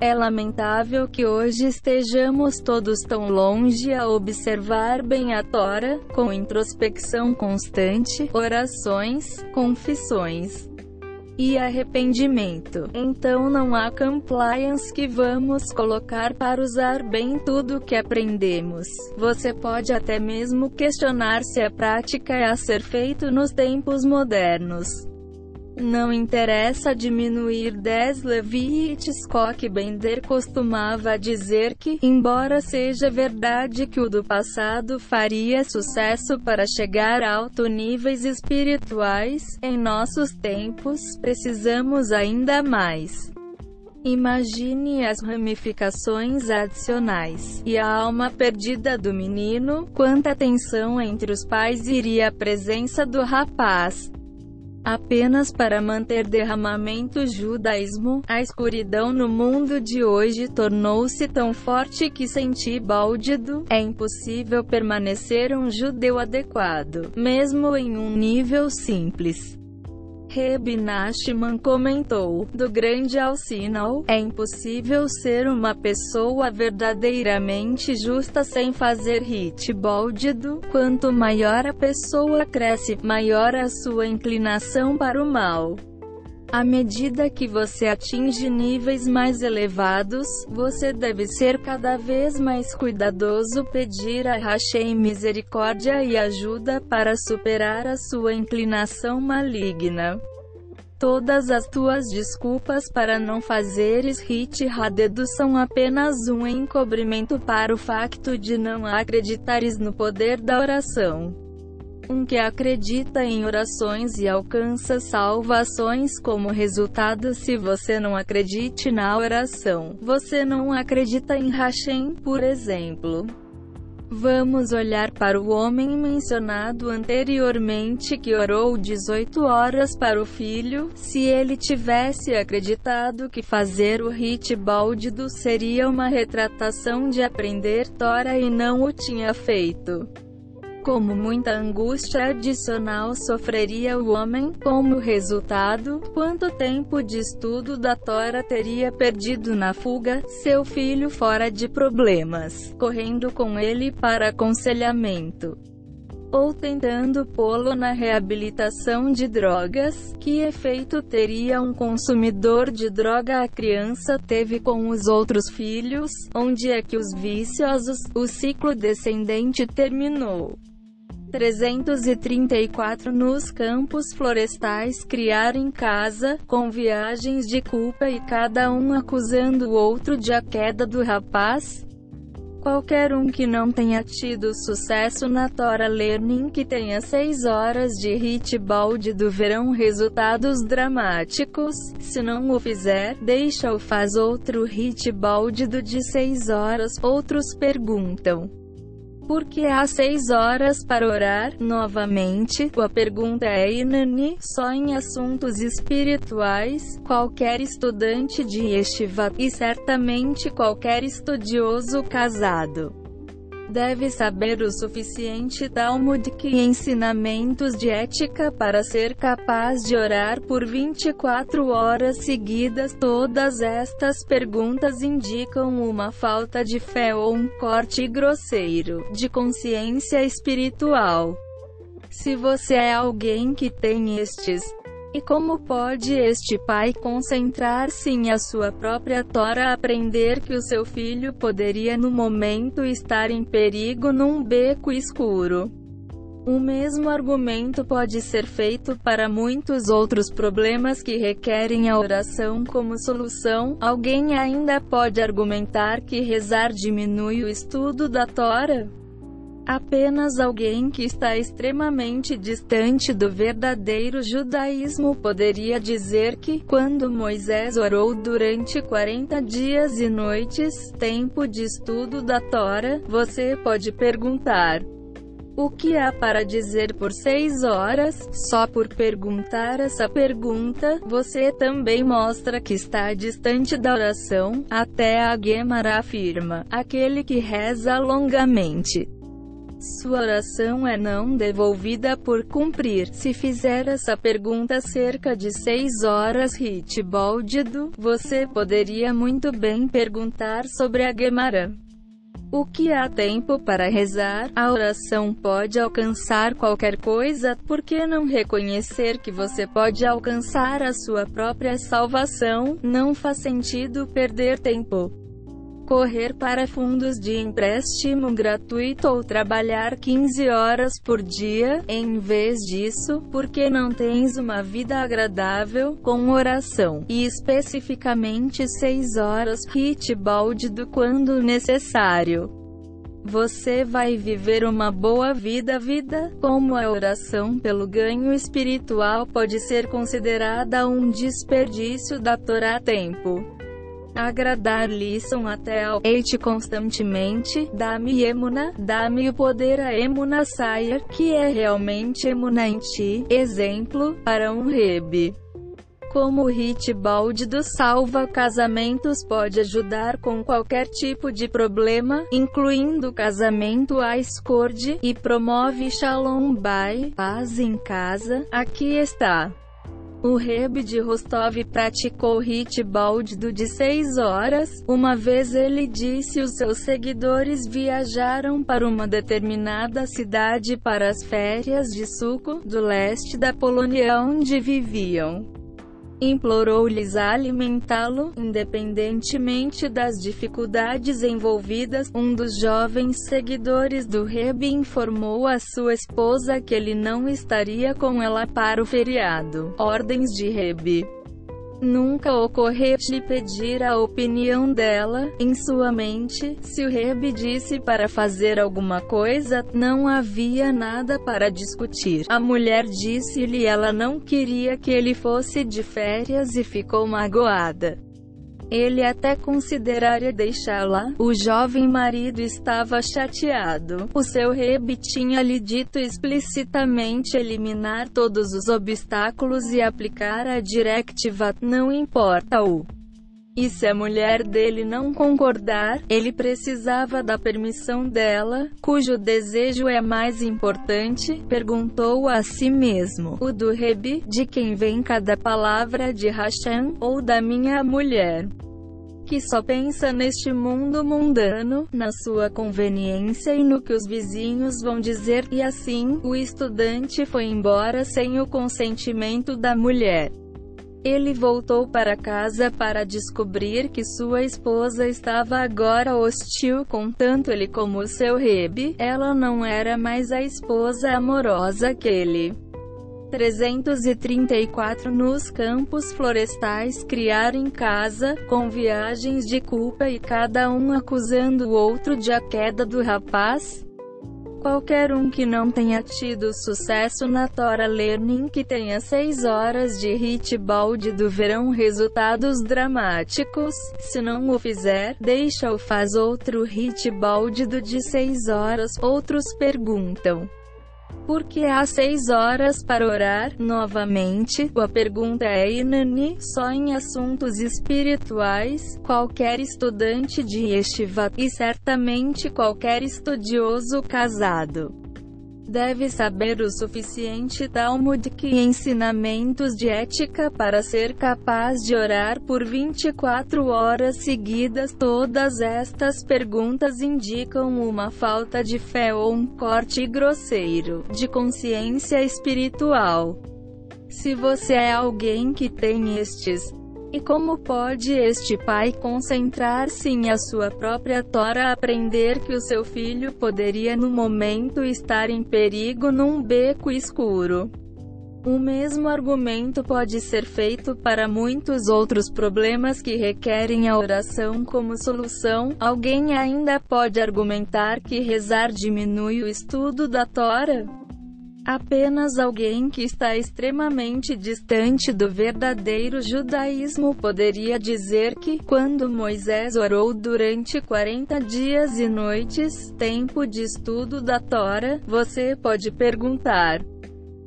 A: É lamentável que hoje estejamos todos tão longe a observar bem a Tora, com introspecção constante, orações, confissões e arrependimento. Então não há compliance que vamos colocar para usar bem tudo que aprendemos. Você pode até mesmo questionar se a prática é a ser feito nos tempos modernos. Não interessa diminuir 10 levites. Koch Bender costumava dizer que, embora seja verdade que o do passado faria sucesso para chegar a altos níveis espirituais, em nossos tempos, precisamos ainda mais. Imagine as ramificações adicionais. E a alma perdida do menino? Quanta tensão entre os pais iria a presença do rapaz apenas para manter derramamento judaísmo, a escuridão no mundo de hoje tornou-se tão forte que senti baldido, é impossível permanecer um judeu adequado, mesmo em um nível simples. Reb Nachman comentou, do grande ao sinal, é impossível ser uma pessoa verdadeiramente justa sem fazer hit boldido. Quanto maior a pessoa cresce, maior a sua inclinação para o mal. À medida que você atinge níveis mais elevados, você deve ser cada vez mais cuidadoso, pedir a Hashem misericórdia e ajuda para superar a sua inclinação maligna. Todas as tuas desculpas para não fazeres hit radedo são apenas um encobrimento para o facto de não acreditares no poder da oração um que acredita em orações e alcança salvações como resultado se você não acredite na oração. Você não acredita em Hashem, por exemplo. Vamos olhar para o homem mencionado anteriormente que orou 18 horas para o filho. Se ele tivesse acreditado que fazer o hit báldido seria uma retratação de aprender Tora e não o tinha feito como muita angústia adicional sofreria o homem, como resultado, quanto tempo de estudo da Tora teria perdido na fuga, seu filho fora de problemas, correndo com ele para aconselhamento ou tentando pô-lo na reabilitação de drogas, que efeito teria um consumidor de droga a criança teve com os outros filhos, onde é que os viciosos, o ciclo descendente terminou. 334 nos campos florestais criar em casa, com viagens de culpa e cada um acusando o outro de a queda do rapaz? Qualquer um que não tenha tido sucesso na Tora Learning que tenha 6 horas de hit balde do verão resultados dramáticos, se não o fizer, deixa-o faz outro hit balde do de 6 horas, outros perguntam. Porque há seis horas para orar, novamente, a pergunta é inani, só em assuntos espirituais, qualquer estudante de yeshiva, e certamente qualquer estudioso casado, deve saber o suficiente talmudic e ensinamentos de ética para ser capaz de orar por 24 horas seguidas. Todas estas perguntas indicam uma falta de fé ou um corte grosseiro de consciência espiritual. Se você é alguém que tem estes e como pode este pai concentrar-se em a sua própria tora aprender que o seu filho poderia no momento estar em perigo num beco escuro? O mesmo argumento pode ser feito para muitos outros problemas que requerem a oração como solução. Alguém ainda pode argumentar que rezar diminui o estudo da Tora? Apenas alguém que está extremamente distante do verdadeiro judaísmo poderia dizer que, quando Moisés orou durante 40 dias e noites, tempo de estudo da Tora, você pode perguntar. O que há para dizer por seis horas? Só por perguntar essa pergunta, você também mostra que está distante da oração. Até a Gemara afirma: aquele que reza longamente sua oração é não devolvida por cumprir. Se fizer essa pergunta cerca de 6 horas Ritboldido, você poderia muito bem perguntar sobre a Gemara. O que há tempo para rezar? A oração pode alcançar qualquer coisa, por que não reconhecer que você pode alcançar a sua própria salvação? Não faz sentido perder tempo correr para fundos de empréstimo gratuito ou trabalhar 15 horas por dia, em vez disso, porque não tens uma vida agradável, com oração, e especificamente 6 horas hit do quando necessário. Você vai viver uma boa vida vida, como a oração pelo ganho espiritual pode ser considerada um desperdício da Torá tempo agradar-lhe até ao eite constantemente, dá-me emuna, dá-me o poder a emuna saia, que é realmente emuna em ti, exemplo, para um rebe. Como o hit balde do salva casamentos pode ajudar com qualquer tipo de problema, incluindo casamento à escorde, e promove shalom bay, paz em casa, aqui está. O Reb de Rostov praticou hit baldido de seis horas. Uma vez ele disse os seus seguidores viajaram para uma determinada cidade para as férias de suco, do leste da Polônia onde viviam implorou-lhes a alimentá-lo, independentemente das dificuldades envolvidas. Um dos jovens seguidores do Reb informou a sua esposa que ele não estaria com ela para o feriado. Ordens de Reb. Nunca ocorreu-lhe pedir a opinião dela, em sua mente, se o Reb disse para fazer alguma coisa, não havia nada para discutir. A mulher disse-lhe ela não queria que ele fosse de férias e ficou magoada. Ele até consideraria deixá-la. O jovem marido estava chateado. O seu rebe tinha lhe dito explicitamente eliminar todos os obstáculos e aplicar a directiva, não importa o e se a mulher dele não concordar, ele precisava da permissão dela, cujo desejo é mais importante, perguntou a si mesmo. O do Rebi, de quem vem cada palavra de Hashem, ou da minha mulher? que só pensa neste mundo mundano, na sua conveniência e no que os vizinhos vão dizer, e assim, o estudante foi embora sem o consentimento da mulher. Ele voltou para casa para descobrir que sua esposa estava agora hostil com tanto ele como seu rebe, ela não era mais a esposa amorosa que ele. 334 Nos campos florestais criar em casa, com viagens de culpa e cada um acusando o outro de a queda do rapaz, Qualquer um que não tenha tido sucesso na Tora Learning que tenha 6 horas de hit balde do verão resultados dramáticos, se não o fizer, deixa-o faz outro hit balde do de 6 horas, outros perguntam. Porque há seis horas para orar, novamente, a pergunta é inani, só em assuntos espirituais, qualquer estudante de Yeshiva, e certamente qualquer estudioso casado, deve saber o suficiente talmudic e ensinamentos de ética para ser capaz de orar por 24 horas seguidas. Todas estas perguntas indicam uma falta de fé ou um corte grosseiro de consciência espiritual. Se você é alguém que tem estes e como pode este pai concentrar-se em a sua própria tora aprender que o seu filho poderia no momento estar em perigo num beco escuro? O mesmo argumento pode ser feito para muitos outros problemas que requerem a oração como solução. Alguém ainda pode argumentar que rezar diminui o estudo da Tora? Apenas alguém que está extremamente distante do verdadeiro judaísmo poderia dizer que, quando Moisés orou durante 40 dias e noites, tempo de estudo da Tora, você pode perguntar.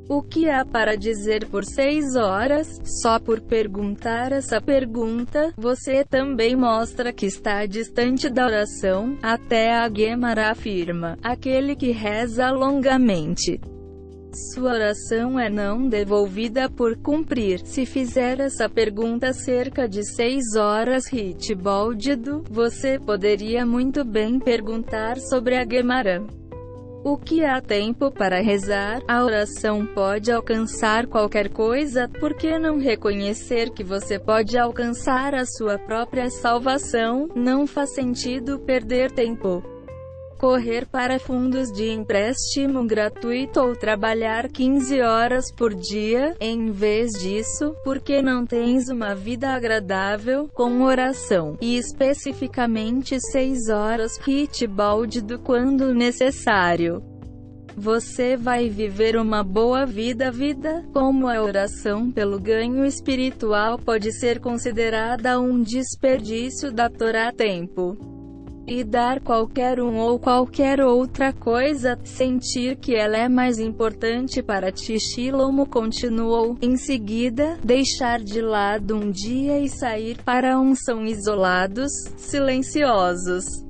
A: O que há para dizer por seis horas? Só por perguntar essa pergunta, você também mostra que está distante da oração. Até a Gemara afirma: aquele que reza longamente sua oração é não devolvida por cumprir. Se fizer essa pergunta cerca de 6 horas Hitboldido, você poderia muito bem perguntar sobre a Gemara. O que há tempo para rezar? A oração pode alcançar qualquer coisa, por que não reconhecer que você pode alcançar a sua própria salvação? Não faz sentido perder tempo correr para fundos de empréstimo gratuito ou trabalhar 15 horas por dia, em vez disso, porque não tens uma vida agradável, com oração, e especificamente 6 horas hit balde do quando necessário. Você vai viver uma boa vida. Vida, como a oração pelo ganho espiritual pode ser considerada um desperdício da Torá tempo e dar qualquer um ou qualquer outra coisa, sentir que ela é mais importante para ti. Shilomo continuou. Em seguida, deixar de lado um dia e sair para um são isolados, silenciosos.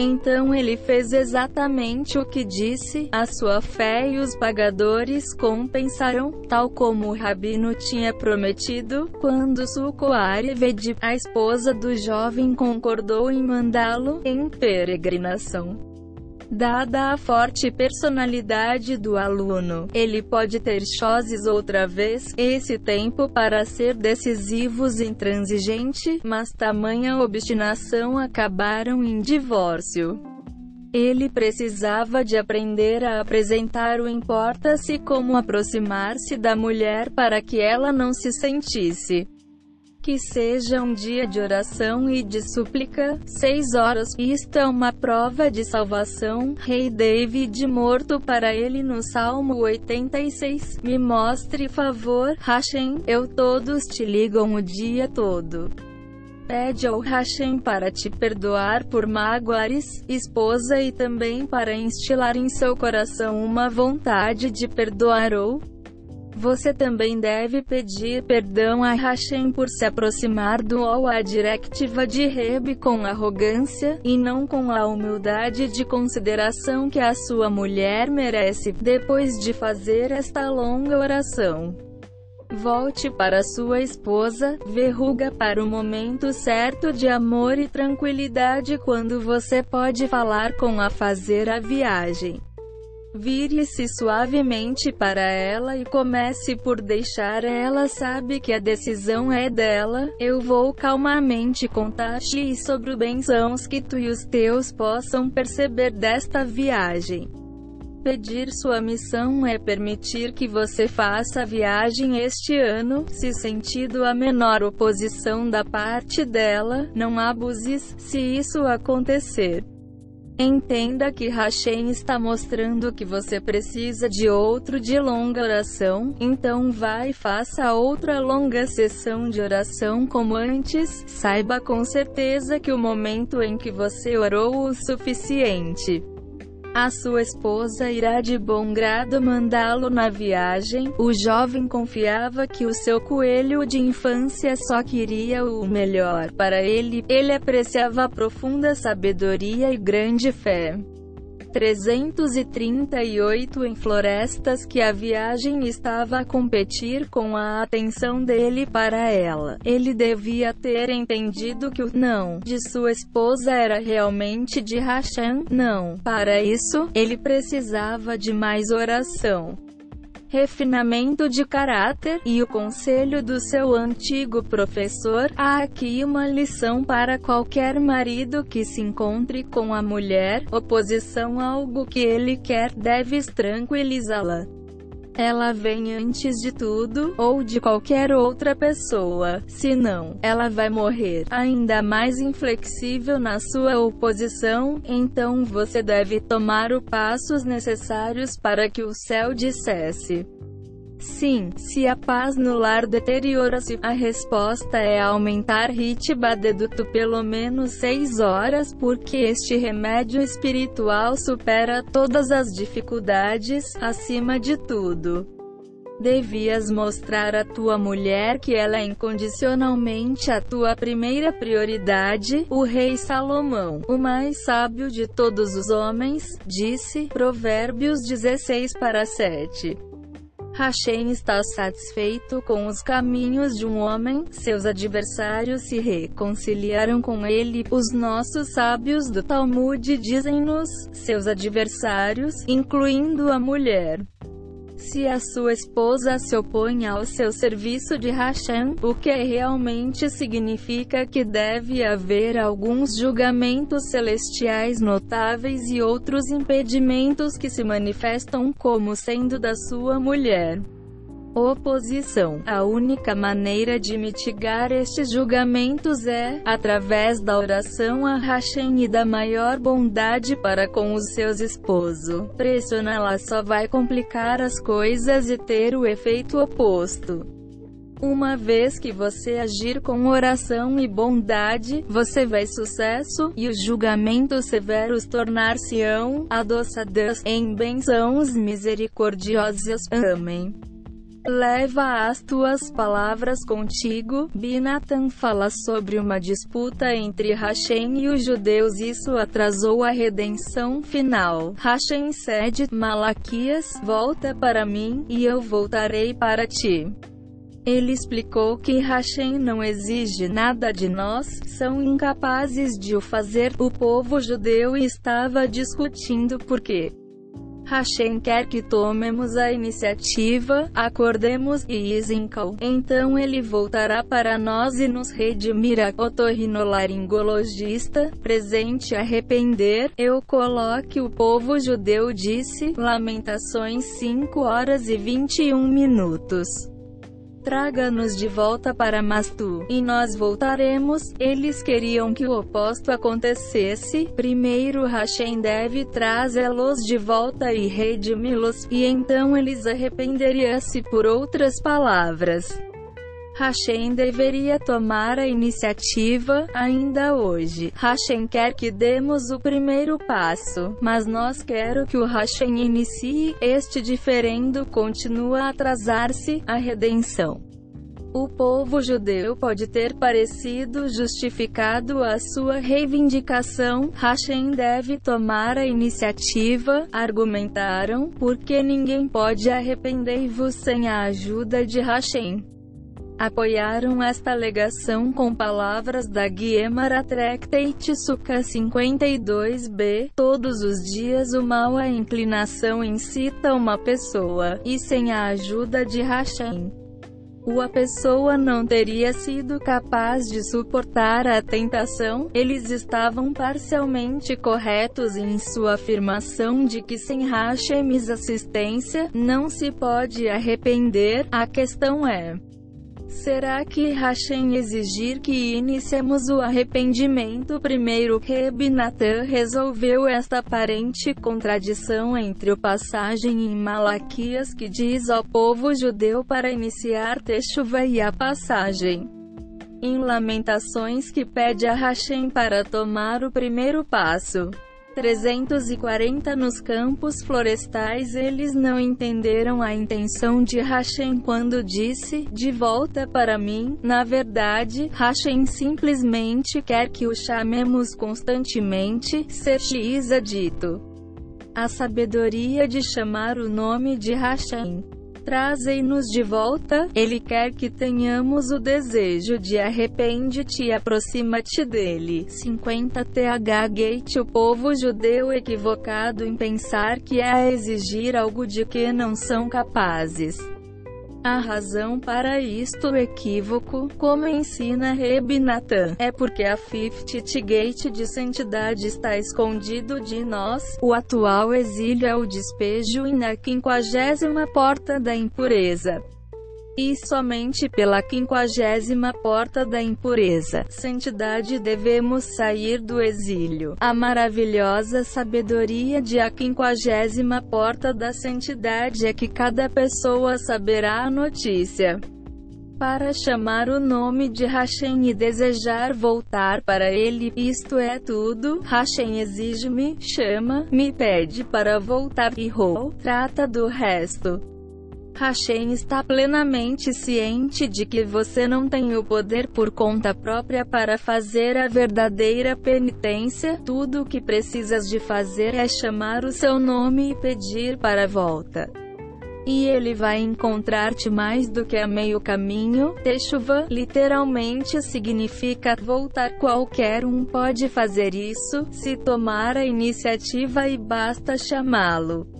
A: Então ele fez exatamente o que disse, a sua fé e os pagadores compensaram, tal como o rabino tinha prometido, quando Sukoari Vedi, a esposa do jovem concordou em mandá-lo, em peregrinação. Dada a forte personalidade do aluno, ele pode ter choses outra vez, esse tempo para ser decisivos e intransigente, mas tamanha obstinação acabaram em divórcio. Ele precisava de aprender a apresentar o importa-se como aproximar-se da mulher para que ela não se sentisse que seja um dia de oração e de súplica. Seis horas. Isto é uma prova de salvação. Rei David morto para ele no Salmo 86. Me mostre favor, Hashem. Eu todos te ligam o dia todo. Pede ao Hashem para te perdoar por magoares, esposa e também para instilar em seu coração uma vontade de perdoar ou você também deve pedir perdão a Hashem por se aproximar do ou a directiva de Reb com arrogância, e não com a humildade de consideração que a sua mulher merece, depois de fazer esta longa oração. Volte para sua esposa, verruga para o momento certo de amor e tranquilidade quando você pode falar com a fazer a viagem. Vire-se suavemente para ela e comece por deixar ela sabe que a decisão é dela. Eu vou calmamente contar-te sobre os bênçãos que tu e os teus possam perceber desta viagem. Pedir sua missão é permitir que você faça a viagem este ano, se sentido a menor oposição da parte dela, não abuses, se isso acontecer. Entenda que Hashem está mostrando que você precisa de outro de longa oração, então vá e faça outra longa sessão de oração como antes. Saiba com certeza que o momento em que você orou o suficiente a sua esposa irá de bom grado mandá-lo na viagem. O jovem confiava que o seu coelho de infância só queria o melhor para ele. Ele apreciava a profunda sabedoria e grande fé. 338 em florestas que a viagem estava a competir com a atenção dele para ela. Ele devia ter entendido que o não de sua esposa era realmente de Hashem. Não. Para isso, ele precisava de mais oração refinamento de caráter, e o conselho do seu antigo professor. Há aqui uma lição para qualquer marido que se encontre com a mulher, oposição a algo que ele quer, deves tranquilizá-la. Ela vem antes de tudo, ou de qualquer outra pessoa. Senão, ela vai morrer. Ainda mais inflexível na sua oposição, então você deve tomar os passos necessários para que o céu dissesse. Sim, se a paz no lar deteriora-se, a resposta é aumentar Hitbadeduto pelo menos 6 horas porque este remédio espiritual supera todas as dificuldades, acima de tudo. Devias mostrar à tua mulher que ela é incondicionalmente a tua primeira prioridade, o rei Salomão, o mais sábio de todos os homens, disse, Provérbios 16 para 7. Hashem está satisfeito com os caminhos de um homem, seus adversários se reconciliaram com ele. Os nossos sábios do Talmud dizem-nos, seus adversários, incluindo a mulher. Se a sua esposa se opõe ao seu serviço de Hashem, o que realmente significa que deve haver alguns julgamentos celestiais notáveis e outros impedimentos que se manifestam como sendo da sua mulher. Oposição. A única maneira de mitigar estes julgamentos é, através da oração a Hashem e da maior bondade para com os seus esposos. Pressioná-la só vai complicar as coisas e ter o efeito oposto. Uma vez que você agir com oração e bondade, você vai sucesso, e os julgamentos severos tornar-se-ão adoçadas em bênçãos misericordiosas. Amém. Leva as tuas palavras contigo. Binatan fala sobre uma disputa entre Hashem e os judeus. Isso atrasou a redenção final. Hashem cede, Malaquias, volta para mim, e eu voltarei para ti. Ele explicou que Hashem não exige nada de nós, são incapazes de o fazer. O povo judeu estava discutindo por quê. Hashem quer que tomemos a iniciativa, acordemos e isinkal. Então ele voltará para nós e nos redimirá. Otorrinolaringologista, presente arrepender, eu coloque o povo judeu disse, Lamentações 5 horas e 21 minutos. Traga-nos de volta para Mastu, e nós voltaremos. Eles queriam que o oposto acontecesse. Primeiro Hashem deve trazê-los de volta e redimi-los, e então eles arrependeriam-se por outras palavras. Hashem deveria tomar a iniciativa, ainda hoje. Hashem quer que demos o primeiro passo, mas nós quero que o Hashem inicie, este diferendo continua a atrasar-se, a redenção. O povo judeu pode ter parecido justificado a sua reivindicação, Hashem deve tomar a iniciativa, argumentaram, porque ninguém pode arrepender-vos sem a ajuda de Hashem. Apoiaram esta alegação com palavras da Guiemara Tractate Sukkah 52b, todos os dias o mal a inclinação incita uma pessoa, e sem a ajuda de Hashem a pessoa não teria sido capaz de suportar a tentação, eles estavam parcialmente corretos em sua afirmação de que sem Hashem's assistência, não se pode arrepender, a questão é Será que Hashem exigir que iniciemos o arrependimento primeiro? Reb Natan resolveu esta aparente contradição entre o passagem em Malaquias que diz ao povo judeu para iniciar Teshuva e a passagem em Lamentações que pede a Hashem para tomar o primeiro passo. 340 nos campos florestais eles não entenderam a intenção de Hashem quando disse, de volta para mim, na verdade, Hashem simplesmente quer que o chamemos constantemente, Sertiza dito. A sabedoria de chamar o nome de Hashem. Trazem-nos de volta, Ele quer que tenhamos o desejo de arrepende-te e aproxima-te dele. 50 TH Gate O povo judeu equivocado em pensar que é a exigir algo de que não são capazes. A razão para isto equívoco, como ensina Reb Natan, é porque a Fifth Gate de santidade está escondido de nós, o atual exílio é o despejo e na quinquagésima porta da impureza e somente pela quinquagésima porta da impureza, santidade devemos sair do exílio. A maravilhosa sabedoria de a quinquagésima porta da santidade é que cada pessoa saberá a notícia para chamar o nome de Hashem e desejar voltar para ele, isto é tudo, Hashem exige-me, chama, me pede para voltar e rou, trata do resto. Hashem está plenamente ciente de que você não tem o poder por conta própria para fazer a verdadeira penitência. Tudo o que precisas de fazer é chamar o seu nome e pedir para a volta. E ele vai encontrar-te mais do que a meio caminho. Teshuva, literalmente significa voltar. Qualquer um pode fazer isso, se tomar a iniciativa e basta chamá-lo.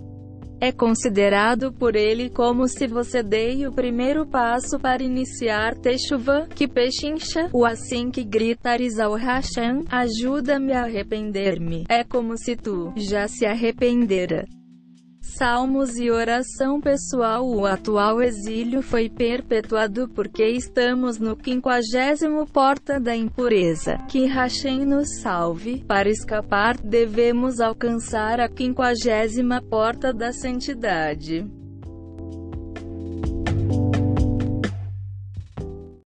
A: É considerado por ele como se você dei o primeiro passo para iniciar Teshuvah, que pechincha, o assim que gritares ao Hashem, ajuda-me a arrepender-me. É como se tu já se arrependera salmos e oração pessoal. O atual exílio foi perpetuado porque estamos no quinquagésimo porta da impureza. Que Hashem nos salve. Para escapar, devemos alcançar a quinquagésima porta da santidade.